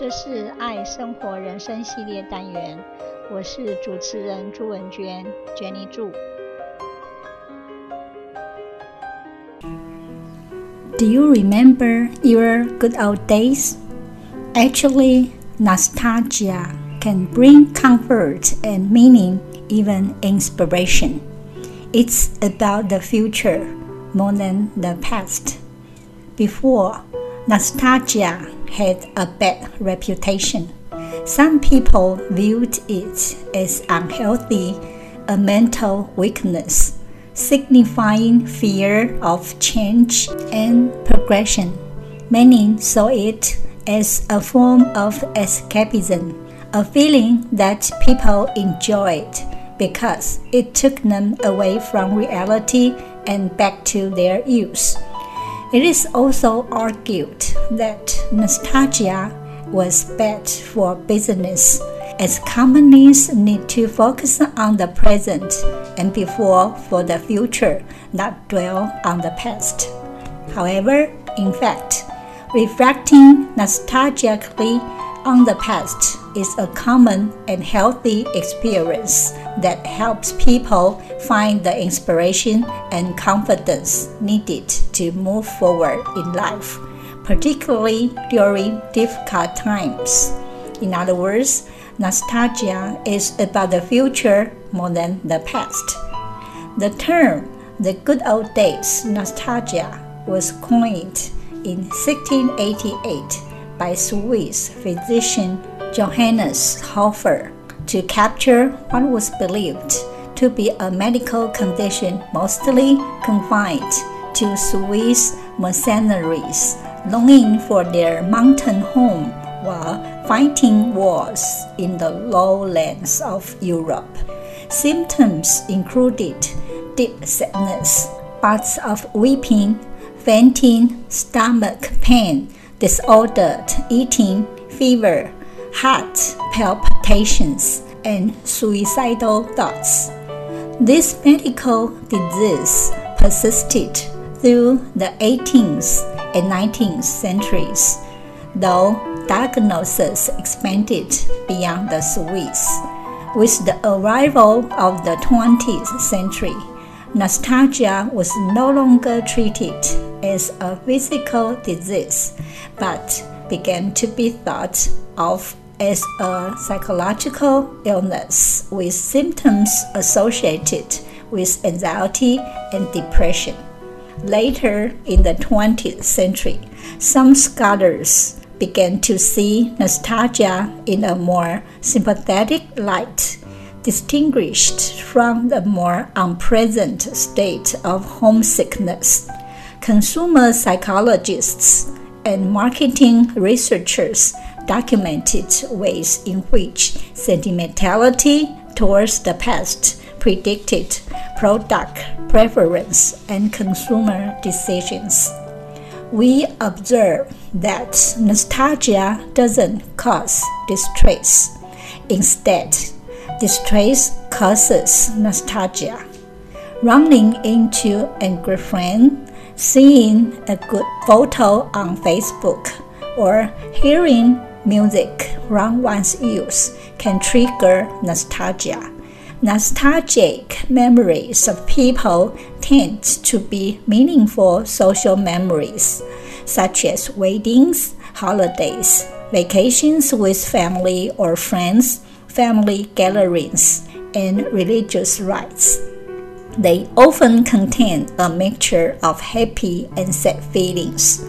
这是爱生活人生系列单元，我是主持人朱文娟，Jenny 祝。Do you remember your good old days? Actually, nostalgia can bring comfort and meaning, even inspiration. It's about the future more than the past. Before, nostalgia had a bad reputation. Some people viewed it as unhealthy, a mental weakness signifying fear of change and progression. Many saw it as a form of escapism, a feeling that people enjoyed because it took them away from reality and back to their youth. It is also argued that nostalgia was bad for business as companies need to focus on the present and before for the future, not dwell on the past. However, in fact, reflecting nostalgically on the past is a common and healthy experience that helps people find the inspiration and confidence needed to move forward in life, particularly during difficult times. In other words, Nostalgia is about the future more than the past. The term the good old days nostalgia was coined in 1688 by Swiss physician Johannes Hofer to capture what was believed to be a medical condition mostly confined to Swiss mercenaries longing for their mountain home while fighting wars in the lowlands of Europe. Symptoms included deep sadness, bouts of weeping, fainting, stomach pain, disordered eating, fever, heart palpitations, and suicidal thoughts. This medical disease persisted through the 18th and 19th centuries, though diagnosis expanded beyond the Swiss. With the arrival of the 20th century, nostalgia was no longer treated as a physical disease, but began to be thought of as a psychological illness with symptoms associated with anxiety and depression. Later in the 20th century, some scholars began to see nostalgia in a more sympathetic light, distinguished from the more unpleasant state of homesickness. Consumer psychologists and marketing researchers documented ways in which sentimentality towards the past predicted product preference and consumer decisions we observe that nostalgia doesn't cause distress. Instead, distress causes nostalgia. Running into a girlfriend, seeing a good photo on Facebook, or hearing music from one's youth can trigger nostalgia. Nostalgic memories of people tend to be meaningful social memories, such as weddings, holidays, vacations with family or friends, family gatherings, and religious rites. They often contain a mixture of happy and sad feelings,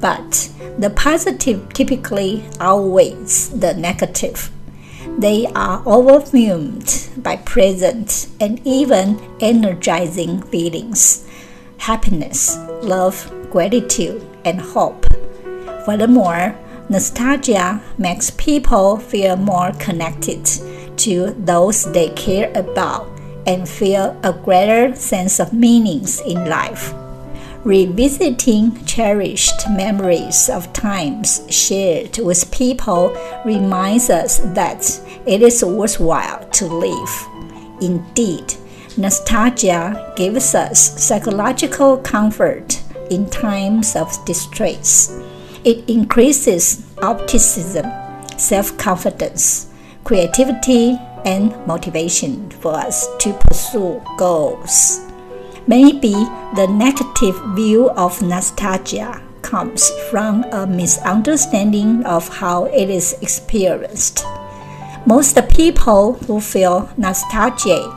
but the positive typically outweighs the negative. They are overwhelmed by pleasant and even energizing feelings happiness, love, gratitude, and hope. Furthermore, nostalgia makes people feel more connected to those they care about and feel a greater sense of meanings in life. Revisiting cherished memories of times shared with people reminds us that it is worthwhile to live. Indeed, nostalgia gives us psychological comfort in times of distress. It increases optimism self confidence, creativity, and motivation for us to pursue goals. Maybe the negative view of nostalgia comes from a misunderstanding of how it is experienced. Most people who feel nostalgic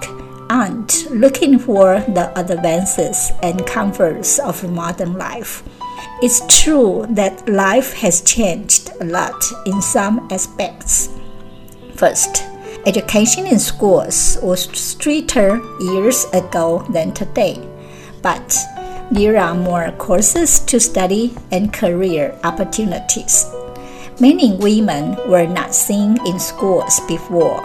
aren't looking for the advances and comforts of modern life. It's true that life has changed a lot in some aspects. First, education in schools was stricter years ago than today, but there are more courses to study and career opportunities. Many women were not seen in schools before.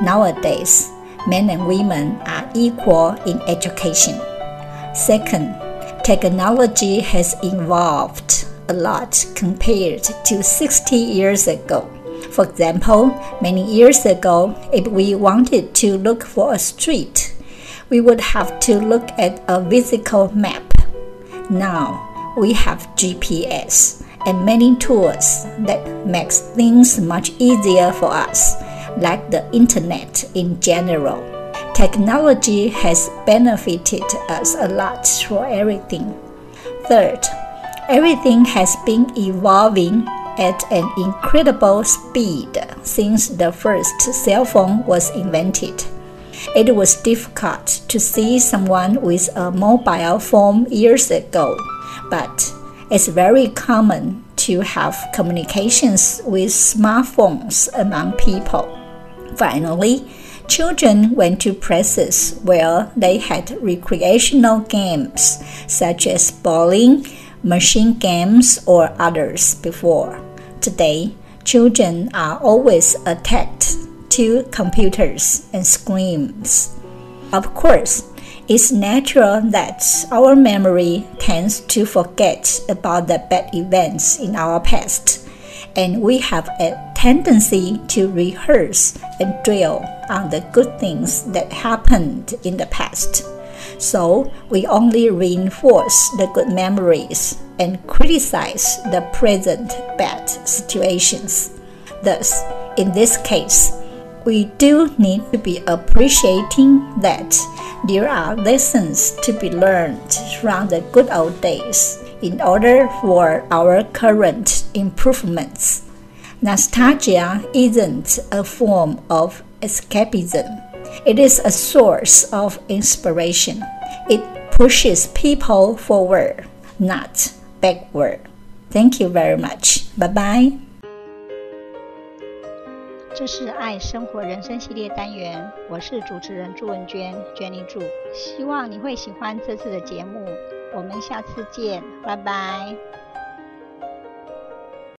Nowadays, men and women are equal in education. Second, technology has evolved a lot compared to 60 years ago. For example, many years ago, if we wanted to look for a street, we would have to look at a physical map. Now, we have GPS and many tools that makes things much easier for us like the internet in general. Technology has benefited us a lot for everything. Third, everything has been evolving at an incredible speed since the first cell phone was invented. It was difficult to see someone with a mobile phone years ago, but it's very common to have communications with smartphones among people. Finally, children went to places where they had recreational games such as bowling, machine games, or others before. Today, children are always attached to computers and screens. Of course, it's natural that our memory tends to forget about the bad events in our past, and we have a tendency to rehearse and dwell on the good things that happened in the past. So we only reinforce the good memories and criticize the present bad situations. Thus, in this case, we do need to be appreciating that there are lessons to be learned from the good old days in order for our current improvements. Nostalgia isn't a form of escapism. It is a source of inspiration. It pushes people forward, not backward. Thank you very much. Bye bye. 这是爱生活人生系列单元，我是主持人朱文娟，Jenny 祝，希望你会喜欢这次的节目，我们下次见，拜拜。